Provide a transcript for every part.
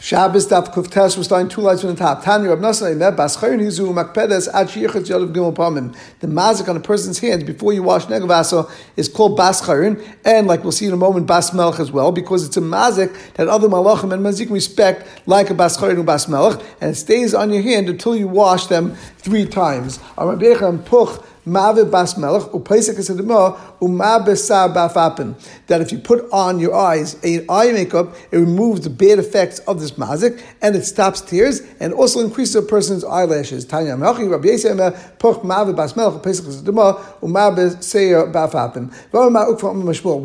Shabbos daf kuftes was starting two lights from the top. Tanya Rab Nasai Meb Bas Chayrin Hizu Makpedes Ad Shiyachet Yadav Gimel Pamim. The mazik on a person's hands before you wash negavasa is called Bas Chayrin, and like we'll see in a moment, Bas Melech as well, because it's a mazik that other malachim and mazik respect like a Bas Chayrin and Bas Melech, and it stays on your hand until you wash them three times. Puch That if you put on your eyes a eye makeup, it removes the bad effects of this mazik and it stops tears and also increases a person's eyelashes. We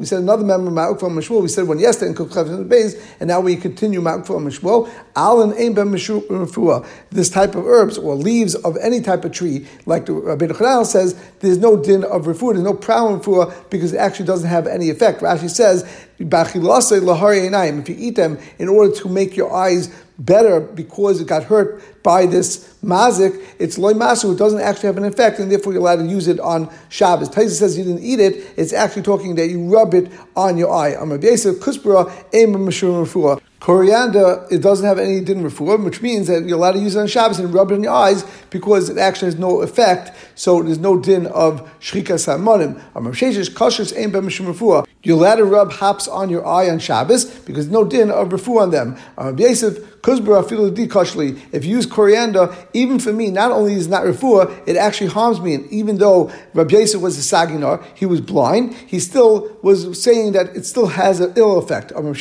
said another member ma'ukva mashmul. We said one yesterday in and now we continue. Alan This type of herbs or leaves of any type of tree, like the Rabbi Chanel says there's no din of refuah, there's no problem for because it actually doesn't have any effect. Rashi says, if you eat them in order to make your eyes better because it got hurt by this mazik, it's loy masu, it doesn't actually have an effect, and therefore you're allowed to use it on Shabbos. Taisa says you didn't eat it, it's actually talking that you rub it on your eye. Coriander, it doesn't have any din refuah, which means that you're allowed to use it on Shabbos and rub it in your eyes because it actually has no effect, so there's no din of shrika samonim. You're allowed to rub hops on your eye on Shabbos because no din of refuah on them. Uh, if you use coriander, even for me, not only is not refuah, it actually harms me. And even though Rabbi Yosef was a saginar, he was blind, he still was saying that it still has an ill effect. Um,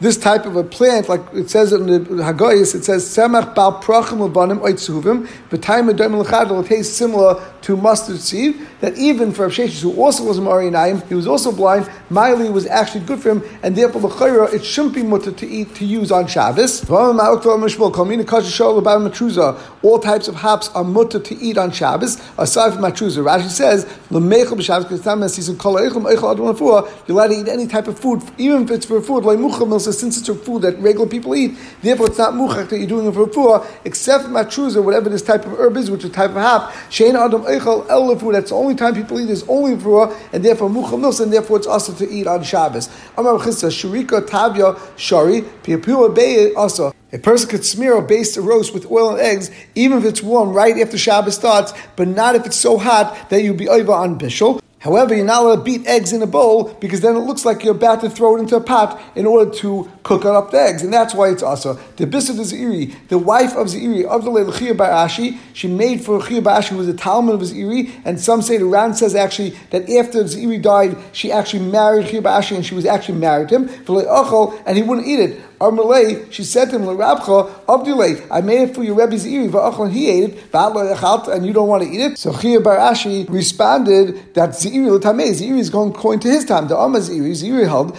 this type of a plant, like it says in the Hagoyis, it says semach bal prachim ubanim oitzuvim, v'tayim adom l'chad it tastes similar to mustard seed. That even for Rav Sheshes, who also was a Marinaim, he was also blind. Miley was actually good for him, and therefore the chayra it shouldn't be mutter to eat to use on Shabbos. All types of hops are mutter to eat on Shabbos, aside from matruza. Rashi says, you're allowed to eat any type of food, even if it's for food, since it's a food that regular people eat, therefore it's not muchach that you're doing it for food, except for matruza, whatever this type of herb is, which is a type of hop. Adam. That's the only time people eat is only for, and therefore mucham milsa, and therefore it's also to eat on Shabbos. Amar chissa shurika tavya shari piapua beye also. A person could smear a baste a roast with oil and eggs, even if it's warm right after Shabbos starts, but not if it's so hot that you'll be over on bishul. However, you're not allowed to beat eggs in a bowl because then it looks like you're about to throw it into a pot in order to cook up the eggs, and that's why it's also the Bisad of Ziri, the wife of Ziri of the Leilachia Barashi. She made for Chiya bar Ashi who was a Talmud of Ziri, and some say the Ran says actually that after Ziri died, she actually married Chiya bar Ashi, and she was actually married to him for and he wouldn't eat it. Armalei, she said to him, Rabcha, Abdulay, I made it for your Rebbe's Iri, and he ate it, and you don't want to eat it. So Chiya bar Ashi responded that Ziri Latame, Ziri is going according to his time. The Amma Ziri, Ziri held,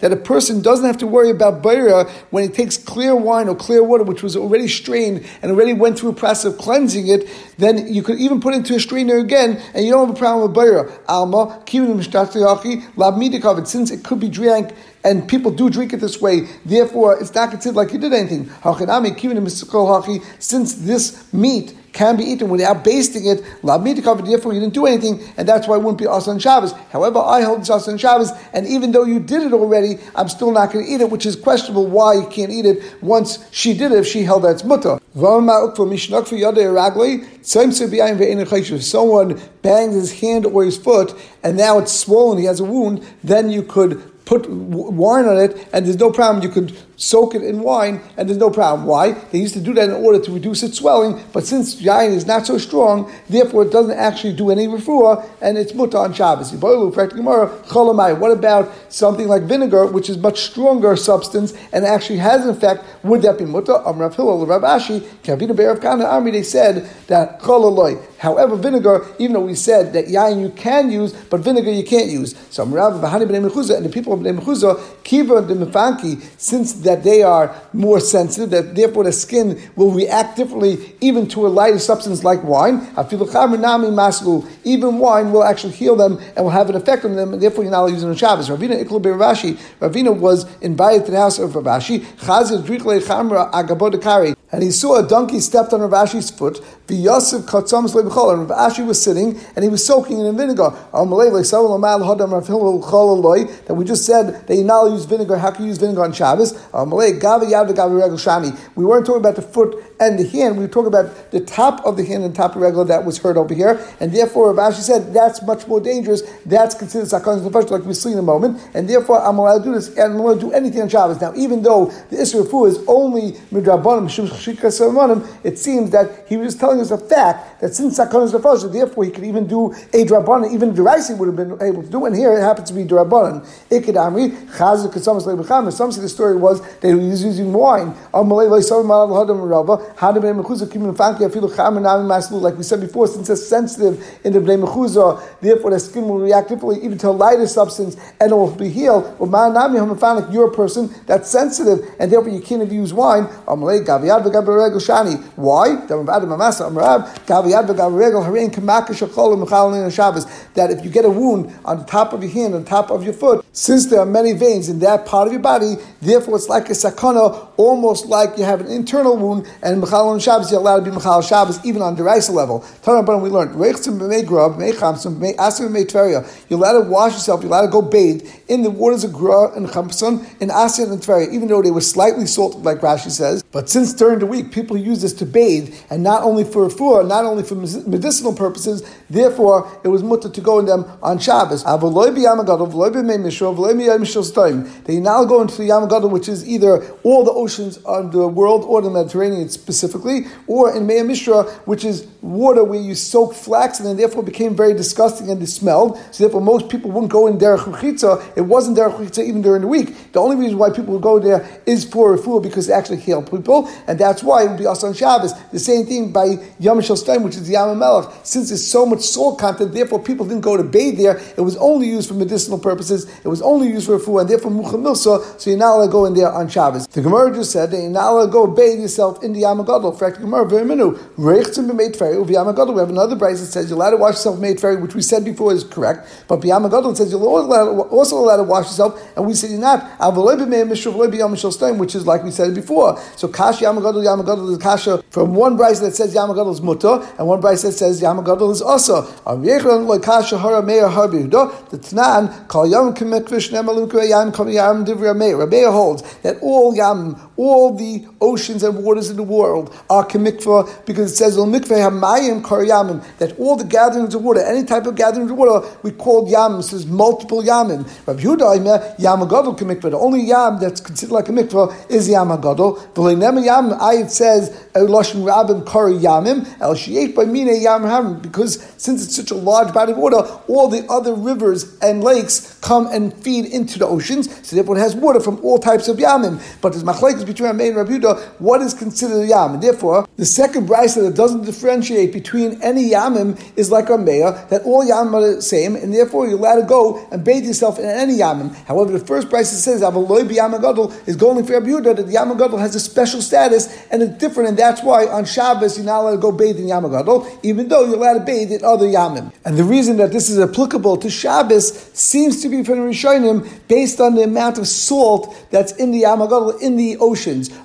that a person doesn't have to worry about Baira when he takes clear wine or clear water, which was already strained and already went through a process of cleansing it, then you could even put it into a strainer again, and you don't have a problem with Baira. Alma, since it could be drank and people do drink it this way, therefore it's not considered like you did anything. Since this meat can be eaten without basting it, therefore you didn't do anything, and that's why it wouldn't be on Shabbos. However, I hold it's on Shabbos, and even though you did it already, I'm still not going to eat it, which is questionable why you can't eat it once she did it if she held that it's mutter. If someone bangs his hand or his foot, and now it's swollen, he has a wound, then you could put wine on it, and there's no problem. You could soak it in wine, and there's no problem. Why? They used to do that in order to reduce its swelling, but since yain is not so strong, therefore it doesn't actually do any refuah, and it's muta on Shabbos. What about something like vinegar, which is much stronger substance and actually has an effect? Would that be muta? Rav Hillel, Rav Ashi, of Kana Army, they said that cholaloi. However, vinegar, even though we said that yain you can use, but vinegar you can't use. So Rav Bahani Ben and the people of Ben Kiva the Mefanki, since that they are more sensitive, that therefore the skin will react differently even to a lighter substance like wine. Even wine will actually heal them and will have an effect on them, and therefore you're not allowed to use it on Shabbos. Ravina Iklu Rashi, Ravina was invited to the house of Rav Ashi. and he saw a donkey stepped on Rav Ashi's foot. The Yosef Katzams and Rav Ashi was sitting and he was soaking in vinegar. That we just said that you not use vinegar. How can you use vinegar on Shabbos? Um, Malay, we weren't talking about the foot and the hand. We talking about the top of the hand and top of the regular that was hurt over here. And therefore, Rav Ashi said that's much more dangerous. That's considered sakon nefesh, like we see in a moment. And therefore, I'm allowed to do this. And I'm allowed to do anything on Shabbos. Now, even though the Isra is only midrabanim it seems that he was telling us a fact that since Sakon the therefore he could even do a Drabanan, even Deraisi would have been able to do, and here it happens to be Drabanan. Ikid Amri, Lebecham, some say the story was that he was using wine. Like we said before, since it's sensitive in the Bnei Mechuzah, therefore the skin will react differently even to a lighter substance and it will be healed. You're a person that's sensitive, and therefore you can't use wine. Um, Why? That if you get a wound on the top of your hand, on the top of your foot, since there are many veins in that part of your body, therefore it's like a sakana, almost like you have an internal wound, and Mechal on Shabbos, you're allowed to be Mechal Shabbos, even on the Raisa level. Tanabban, we learned, you're allowed to wash yourself, you're allowed to go bathe in the waters of Gra and Chamson, and Asian and Tveria, even though they were slightly salted, like Rashi says. But since during the week people use this to bathe, and not only for refuah, not only for medicinal purposes, therefore it was mutter to go in them on Shabbos. They now go into the Yamagadol, which is either all the oceans of the world or the Mediterranean specifically, or in Mea Mishra, which is water where you soak flax and then therefore became very disgusting and it smelled. So therefore most people wouldn't go in Derech It wasn't Derech even during the week. The only reason why people would go there is for refuah because they actually heal people, and that's why it would be also on Shabbos. The same thing by Yom which is the Yam Melech. Since there's so much salt content, therefore people didn't go to bathe there. It was only used for medicinal purposes. It was only used for food, and therefore Mucha Milsa, so you're not allowed to go in there on Shabbos. The Gemara just said that you're not allowed to go bathe yourself in the Yam Gadol. For the Gemara, very minu. We have another price that says you're allowed to wash yourself meit ferry, which we said before is correct. But Yam Gadol says you're also allowed to wash yourself, and we say you're not. Which is like we said before. So Kash Yam Gadol, Yam is kasha from one brisa that says Yamagadol is mutter, and one brisa that says Yamagadol is also. The Tanan, Kal Yam Kimekvish Nemalukra Yam Kam Yam Divra Meir. Holds that all Yam, all the oceans and waters in the world are Kimikva because it says Mikve Hamayim Kar that all the gatherings of water, any type of gathering of water, we call Yam, says multiple Yamim. Rabbi Yehuda, Yamagadol Kimikva, the only Yam that's considered like a mikvah is Yamagadol. The Leinema Yam, I it says Lashon Rabim Kari Yamim El Shiet by Mine Yam Hamim because since it's such a large body of water, all the other rivers and lakes come and feed into the oceans. So therefore, it has water from all types of Yamim. But there's machlekes between Rameh and Rabbi Yehuda, what is considered a Yam? And therefore, the second brisa that doesn't differentiate between any Yamim is like Rameh, that all Yamim are the same, and therefore you're allowed to go and bathe yourself in any Yamim. However, the first brisa says Avaloi Yamagadol is going for Rabbi Yehuda that the Yamagadol has a special status and it's different, and that's why on Shabbos you're not allowed to go bathe in Yamagadol, even though you're allowed to bathe in other Yamim. And the reason that this is applicable to Shabbos seems to be from Rishonim based on the amount of salt that's in the Yamagadol in the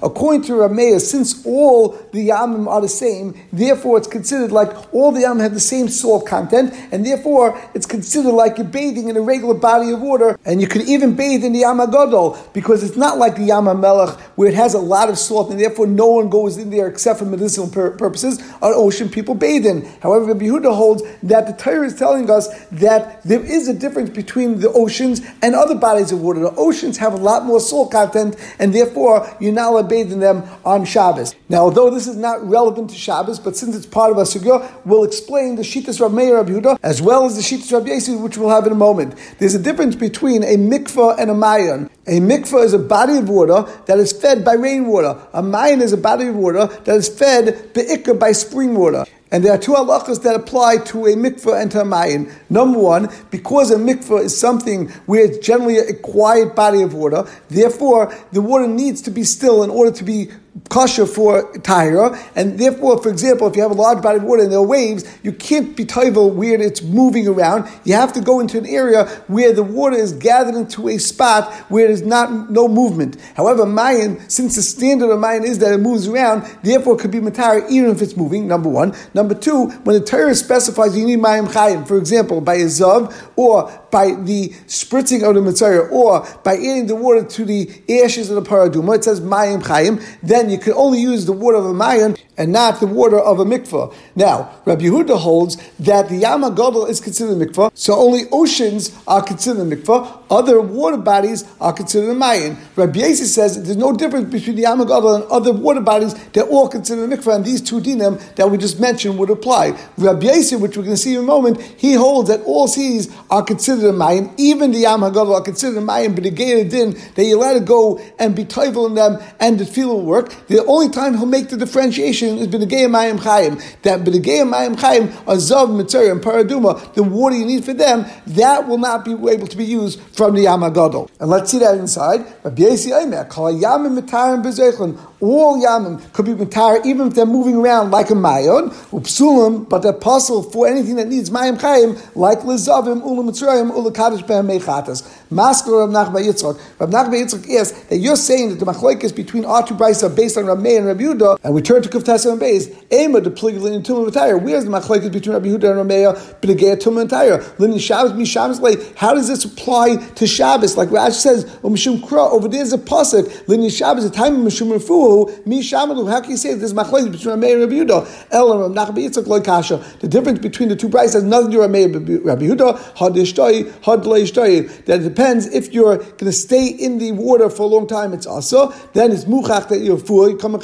According to Rameya, since all the Yamim are the same, therefore it's considered like all the Yamim have the same salt content, and therefore it's considered like you're bathing in a regular body of water, and you could even bathe in the Yamagadol because it's not like the Yamamelech where it has a lot of salt, and therefore no one goes in there except for medicinal pur- purposes, on ocean people bathe in. However, Rabbi Yehuda holds that the Torah is telling us that there is a difference between the oceans and other bodies of water. The oceans have a lot more salt content, and therefore allowed bathe in them on Shabbos. Now, although this is not relevant to Shabbos, but since it's part of a sugya, we'll explain the Shittas Rabbi Meir Rabbi Yehuda as well as the Shittas Rabbi Yossi, which we'll have in a moment. There's a difference between a mikvah and a mayan. A mikvah is a body of water that is fed by rainwater. A mayan is a body of water that is fed be'ikah by spring water. And there are two halachas that apply to a mikveh and to a mayin. Number one, because a mikveh is something where it's generally a quiet body of water, therefore the water needs to be still in order to be kosher for Tyra, and therefore, for example, if you have a large body of water and there are waves, you can't be toivel where it's moving around. You have to go into an area where the water is gathered into a spot where there's not no movement. However, Mayan, since the standard of Mayan is that it moves around, therefore it could be Matara even if it's moving, number one. Number two, when the Torah specifies you need Mayim Chayim, for example, by a Zav or by the spritzing of the Mitzvah, or by adding the water to the ashes of the Paraduma, it says Mayim Chayim, then you can only use the water of a Mayan and not the water of a mikvah. Now, Rabbi Yehuda holds that the Yama Gadol is considered a mikvah, so only oceans are considered a mikvah, other water bodies are considered a Mayan. Rabbi Yossi says there's no difference between the Yama Gadol and other water bodies, they're all considered a mikvah, and these two dinim that we just mentioned would apply. Rabbi Yossi, which we're going to see in a moment, he holds that all seas are considered a Mayan, even the Yama Gadol are considered a Mayan, but the Gay Din, that you let it go and be toivel in them, and the feel will work. The only time he'll make the differentiation is b'negei mayim chayim. That b'negei mayim chayim, azav, mitzvah, and paraduma, the water you need for them, that will not be able to be used from the Yamagadol. And let's see that inside. All yamim could be mitar even if they're moving around like a mayon, upsulim, but they're for anything that needs mayim chayim, like lezavim, ulam mitzrayim, ulakadosh behem mechatas. Masker Rav Nachman Yitzchak. Rav Nachman Yitzchak asks that you're saying that the machlokes between our two are based on Rav and Rav Yehuda, and we turn to Kuftas and Beis. Ema the pliglin and tumah v'tayir. Where's the machlokes between Rav Yehuda and Rav Meir? B'negei tumah and tayir. Linin Shabbos mi Shabbos late. How does this apply to Shabbos? Like Rash says, Mishum Kra over there's a pasuk. Linin Shabbos the time of Mishum Refuhu Shamalu. How can you say there's machlokes between Meir and Rav Yehuda? El Rav Nachman Yitzchak loy kasha. The difference between the two brides has nothing to do with and Rav Yehuda. Had had. That it depends if you're going to stay in the water for a long time. It's also then it's muchach that you're full, you come a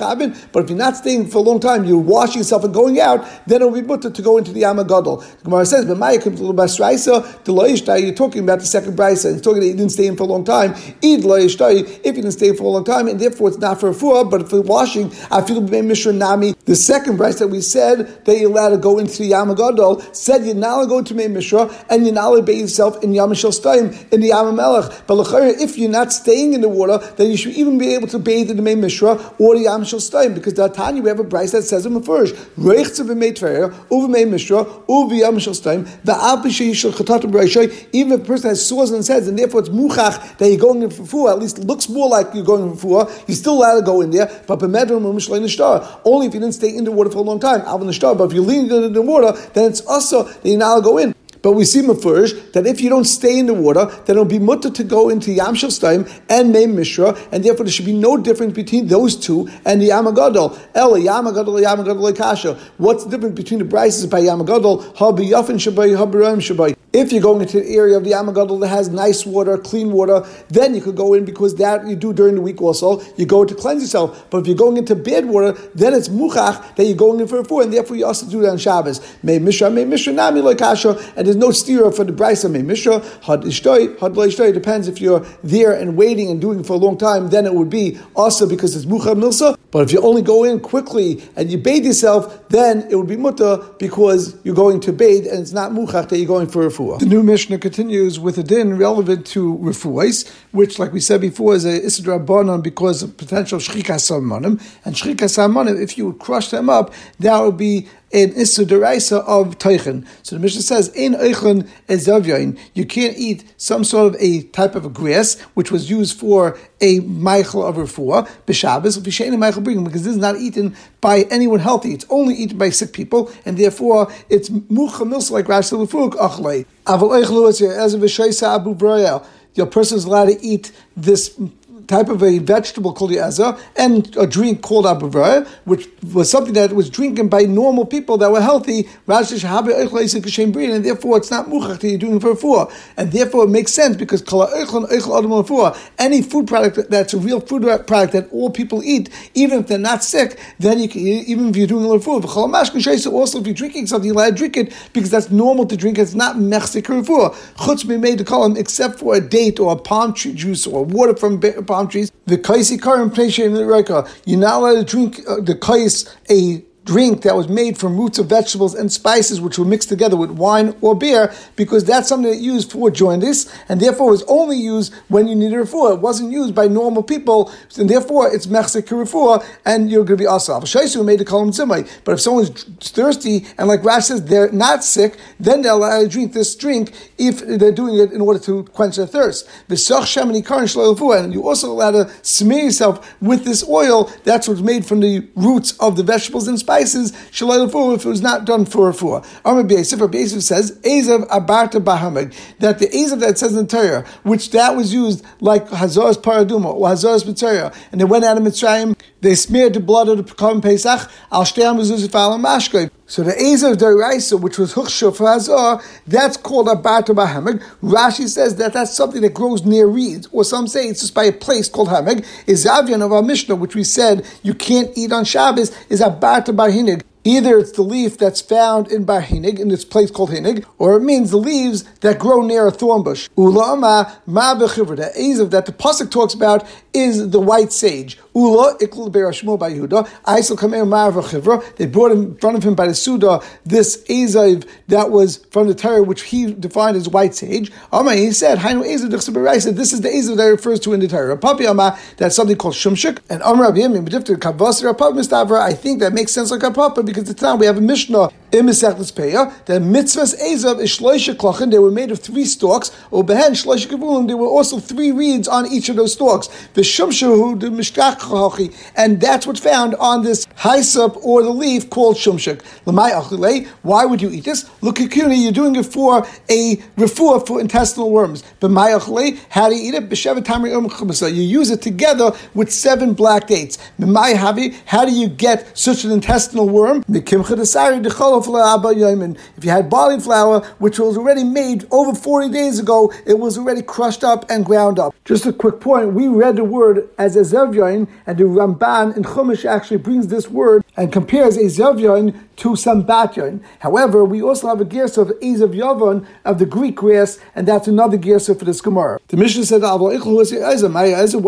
But if you're not staying for a long time, you're washing yourself and going out, then it will be mutter to go into the Yamagadol. The Gemara says, "But Maya comes to the Basraisa, the Loishtai." You're talking about the second brisa. It's talking that you didn't stay in for a long time. Loishtai. If you didn't stay for a long time, and therefore it's not for a fuah, but for washing, I feel Mishra Nami. The second brisa that we said that you're allowed to go into the Yamagadol said you're not allowed to go into Mei Mishra and you're not allowed to bathe yourself in Yamashal Stein in the Yamamelech. But if you're not staying in the water, then you should even be able to bathe in the main Mishra or the Yam Stein, because the Tanya, we have a price that says in the first, Reichtze v'mei Tveria, uv main Mishra, uv Yam Shal Stein, v'al p'shei shal chatatum even if a person has sores and says, and therefore it's muchach that you're going in for fuah, at least looks more like you're going in for fuah, you're still allowed to go in there, but b'medrum u'mishlein nishtar, only if you didn't stay in the water for a long time, al nishtar, but if you're leaning in the water, then it's also that allowed to go in. But we see Mefurish that if you don't stay in the water, then it'll be mutter to go into Yam Shel and Mei Mishra, and therefore there should be no difference between those two and the Yamagadol. El Yamagadol, Yamagadol Kasha. What's the difference between the brises by Yamagadol? Habi Yafin Shabai, Habiram Shabai. If you're going into an area of the Yamagadol that has nice water, clean water, then you could go in because that you do during the week also. You go to cleanse yourself. But if you're going into bad water, then it's muchach that you're going in for a food, and therefore you also do that on Shabbos. May Mishra, may Mishra, Nami Kasha, and there's no stira for the brisa may mishra had ishtoi had ishtoi. Depends if you're there and waiting and doing for a long time, then it would be also because it's mucha milsa. But if you only go in quickly and you bathe yourself, then it would be muta because you're going to bathe and it's not muchach that you're going for refuah. The new Mishnah continues with a din relevant to refuahs, which, like we said before, is a isidra bonon because of potential shchika salmonim. And shchika salmonim, if you would crush them up, that would be an Issa Deraisa of Teichen. So the Mishnah says, In Eichen Ezavyain, you can't eat some sort of a type of grass which was used for a Michael of Refuah, B'Shabbos, V'Shein Michael Bringing, because this is not eaten by anyone healthy. It's only eaten by sick people, and therefore it's Mucha Milsa like Rashi Lefuk Achlei. Aval Eichlu as a V'Sheisa Abu. Your person is allowed to eat this type of a vegetable called yaza and a drink called abavara, which was something that was drinking by normal people that were healthy, and therefore it's not muchach that you're doing for four. And therefore it makes sense because any food product that's a real food product that all people eat, even if they're not sick, then you can, even if you're doing a food. Also, if you're drinking something, you're allowed to drink it because that's normal to drink. It's not mechzik refuah. Chutz be made to call them except for a date or a palm tree juice or water from palm trees. The kaisi karim pnei reka. You're not allowed to drink uh, the kais a drink that was made from roots of vegetables and spices which were mixed together with wine or beer because that's something that used for jaundice and therefore was only used when you needed refuah. It wasn't used by normal people and therefore it's mechsek refuah and you're going to be asaf. Shaisu made the kolam tzimai. But if someone's thirsty and like Rash says they're not sick, then they're allowed to drink this drink if they're doing it in order to quench their thirst. The And you also allowed to smear yourself with this oil. That's what's made from the roots of the vegetables and spices. If it was not done for a fuah. Amr B'Yasif says, Ezav Abarta Bahamid, that the Ezav that says in the Torah, which that was used like Hazar's Paraduma or Hazar's Mitzrayah, and they went out of Mitzrayim, they smeared the blood of the Pekam Pesach, Al Shteam Mezuzifal and Mashkei. So the Ezav Daraisa, which was Huksha for Hazar, that's called a Barta Bahamig. Rashi says that that's something that grows near reeds, or some say it's just by a place called Hamig. Is Avian of our Mishnah, which we said you can't eat on Shabbos, is a Barta Bahinig. Either it's the leaf that's found in Bar Hinig, in this place called Hinig, or it means the leaves that grow near a thorn bush. Ulama ma the that the pasuk talks about is the white sage. Ikl by Yehuda. Aisel kamer They brought in front of him by the Suda this Azav that was from the Torah, which he defined as white sage. Amar he said, Hainu Azav said this is the Azav that refers to in the Torah. Papi Amar that's something called shumshik. And Amar Rabbi Yemim I think that makes sense like a papa because the time we have a Mishnah in Mesechtes Peah, the mitzvahs Ezav is shloisha klachin. They were made of three stalks. Or behen shloisha kavulim. There were also three reeds on each of those stalks. The shumshahu, the mishkach and that's what's found on this hyssop or the leaf called shumshak. Why would you eat this? Look at kuni. you're doing it for a refuah for intestinal worms. But how do you eat it? Um you use it together with seven black dates. How do you get such an intestinal worm? If you had barley flour, which was already made over 40 days ago, it was already crushed up and ground up. Just a quick point, we read the word as a zevyain, and the Ramban in Chumash actually brings this word and compares a zevyain to some batyain. However, we also have a gersa of Ezav Yavon of the Greek grass, and that's another gersa for this Gemara. The Mishnah said, What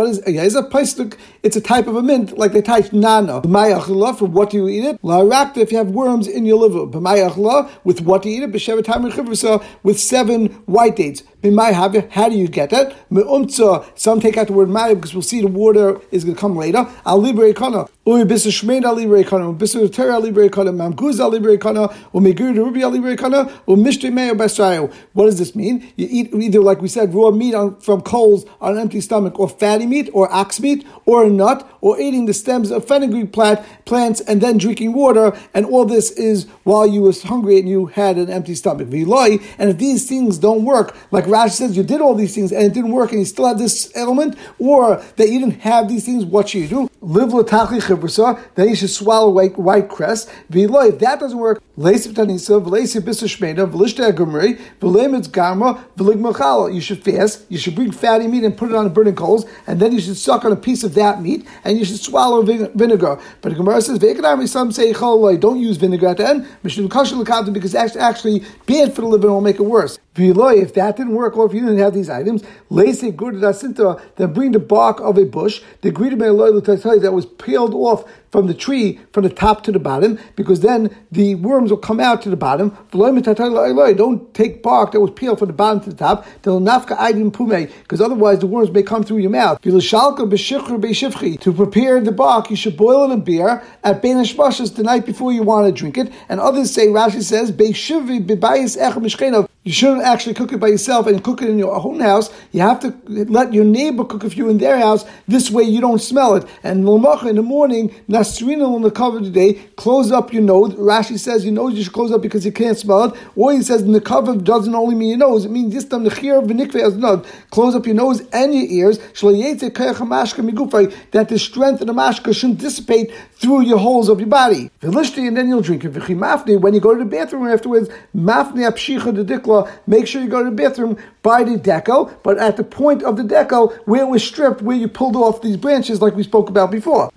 is a paste It's a type of a mint, like they type nana. For what do you eat it? La if you have worms in your liver. With what you eat it? With seven white dates. How do you get that? Some take out the word maya because we'll see the water is going to come later. What does this mean? You eat either, like we said, raw meat on, from coals on an empty stomach, or fatty meat, or ox meat, or a nut, or eating the stems of fenugreek plant, plants and then drinking water. And all this is while you was hungry and you had an empty stomach. And if these things don't work, like Rashi says you did all these things and it didn't work and you still have this element, or that you didn't have these things, what should you do? Live latachli chibrasa, then you should swallow white, white cress. If that doesn't work, you should fast, you should bring fatty meat and put it on burning coals, and then you should suck on a piece of that meat, and you should swallow vinegar. But the Gemara says, some say don't use vinegar at the end, because it's actually bad for the liver and will make it worse. If that didn't work, or if you didn't have these items, leisib gurda then bring the bark of a bush, the that was peeled off from the tree from the top to the bottom, because then the worms will come out to the bottom. Don't take bark that was peeled from the bottom to the top, because otherwise the worms may come through your mouth. To prepare the bark, you should boil it in beer at Bein the night before you want to drink it. And others say, Rashi says, you shouldn't actually cook it by yourself and cook it in your own house. You have to let your neighbor cook if you're in their house. This way you don't smell it. And in the morning, Nasrina on the cover today, close up your nose. Rashi says your nose you should close up because you can't smell it. Or he says the cover doesn't only mean your nose, it means this time the nod. Close up your nose and your ears. That the strength of the mashka shouldn't dissipate through your holes of your body. And then you'll drink it. When you go to the bathroom afterwards, apshicha the mikvah, make sure you go to the bathroom by the deco, but at the point of the deco where it was stripped, where you pulled off these branches like we spoke about before.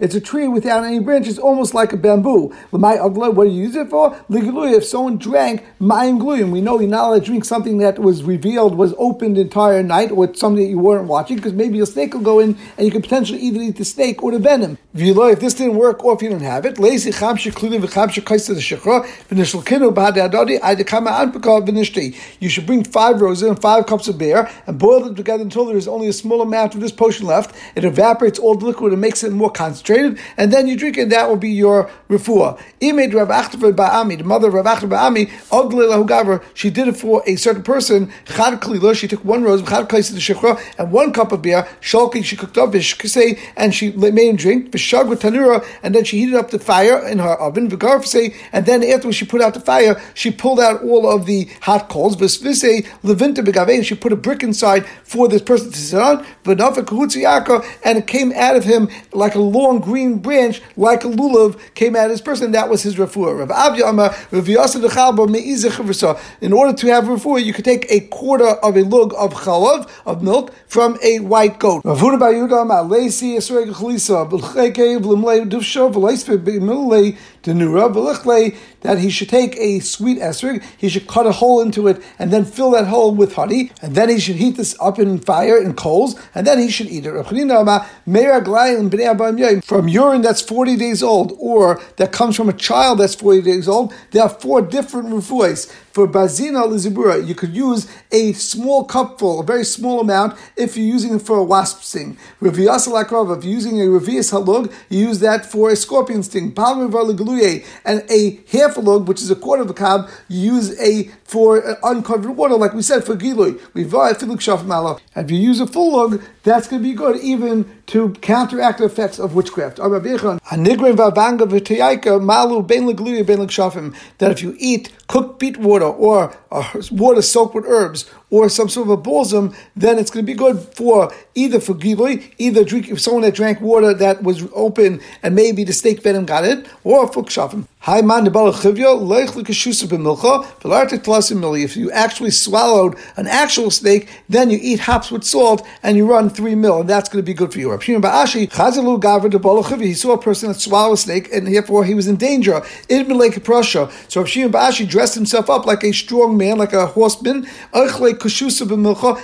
It's a tree without any branches, almost like a bamboo. What do you use it for? If someone drank mayim gluyim, we know you're not allowed to drink something that was revealed, was opened the entire night, or something that you weren't watching, because maybe a snake will go in and you could potentially either eat the snake or the venom. If this didn't work, or if you don't have it, you should bring five roses and five cups of beer and boil them together until there is only a small amount of this potion left. It evaporates all the liquid and makes it more concentrated, and then you drink it. That will be your refuah. The mother of Rav Achter Ba'ami, she did it for a certain person. She took one rose, and one cup of beer. She cooked up and she made him drink. Tanura, and then she heated up the fire in her oven. And then after she put out the fire, she pulled out all of the hot coals. And she put a brick inside for this person to sit on. And it came out of him like a long green branch, like a lulav, came out of this person. That was his refuah. In order to have refuah, you could take a quarter of a lug of chalav, of milk, from a white goat that he should take a sweet esrog, he should cut a hole into it, and then fill that hole with honey, and then he should heat this up in fire and coals, and then he should eat it. From urine that's 40 days old, or that comes from a child that's 40 days old, there are four different refuahs. For bazina lizibura, you could use a small cupful, a very small amount, if you're using it for a wasp sting. If you're using a revius halug, you use that for a scorpion sting. And a half a lug, which is a quarter of a cab, you use a for uh, uncovered water, like we said for gilui. And if you use a full lug, that's going to be good even to counteract the effects of witchcraft. That if you eat cooked beet water or uh, water soaked with herbs or some sort of a balsam, then it's going to be good for either for gilui, either drink if someone that drank water that was open and maybe the snake venom got it, or for kshafim. If you actually swallowed an actual snake, then you eat hops with salt and you run three mil, and that's going to be good for you. He saw a person that swallowed a snake, and therefore he was in danger. In Lake Prussia. So Shimon Ba'ashi dressed himself up like a strong man, like a horseman,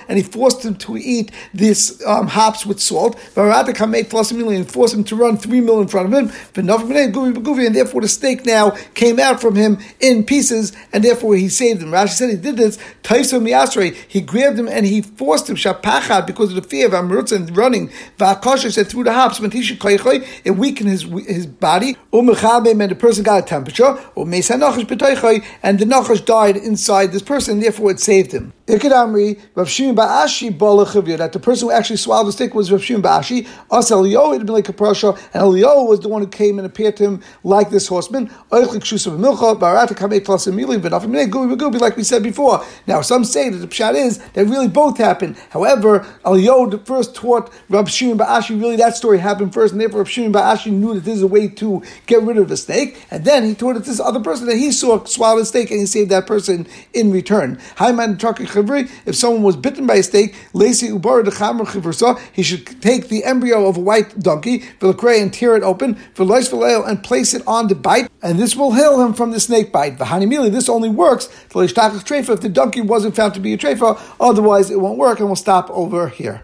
and he forced him to eat this um, hops with salt. And forced him to run three mil in front of him. And therefore the snake now came out from him in pieces, and therefore he saved him. Rashi said he did this. He grabbed him and he forced him shapachad because of the fear of Amrutz and running. Va'akosha said through the hops it weakened his his body. and the person got a temperature. and the nachash died inside this person, and therefore it saved him. Ikadamri, Rav Shimon Ba'ashi that the person who actually swallowed the stick was Rav Shimon Ba'ashi. Us Eliyahu had been like a parasha, and Eliyahu was the one who came and appeared to him like this horseman. Like we said before. Now, some say that the pshat is that really both happened. However, Eliyahu first taught Rav Shimon Ba'ashi, really that story happened first, and therefore Rav Shimon Ba'ashi knew that this is a way to get rid of the snake, and then he taught it this other person that he saw swallow the snake, and he saved that person in return. If someone was bitten by a snake, he should take the embryo of a white donkey, and tear it open, and place it on the bite, and this will heal him from the snake bite. This only works if the donkey wasn't found to be a treifa, otherwise it won't work, and we'll stop over here.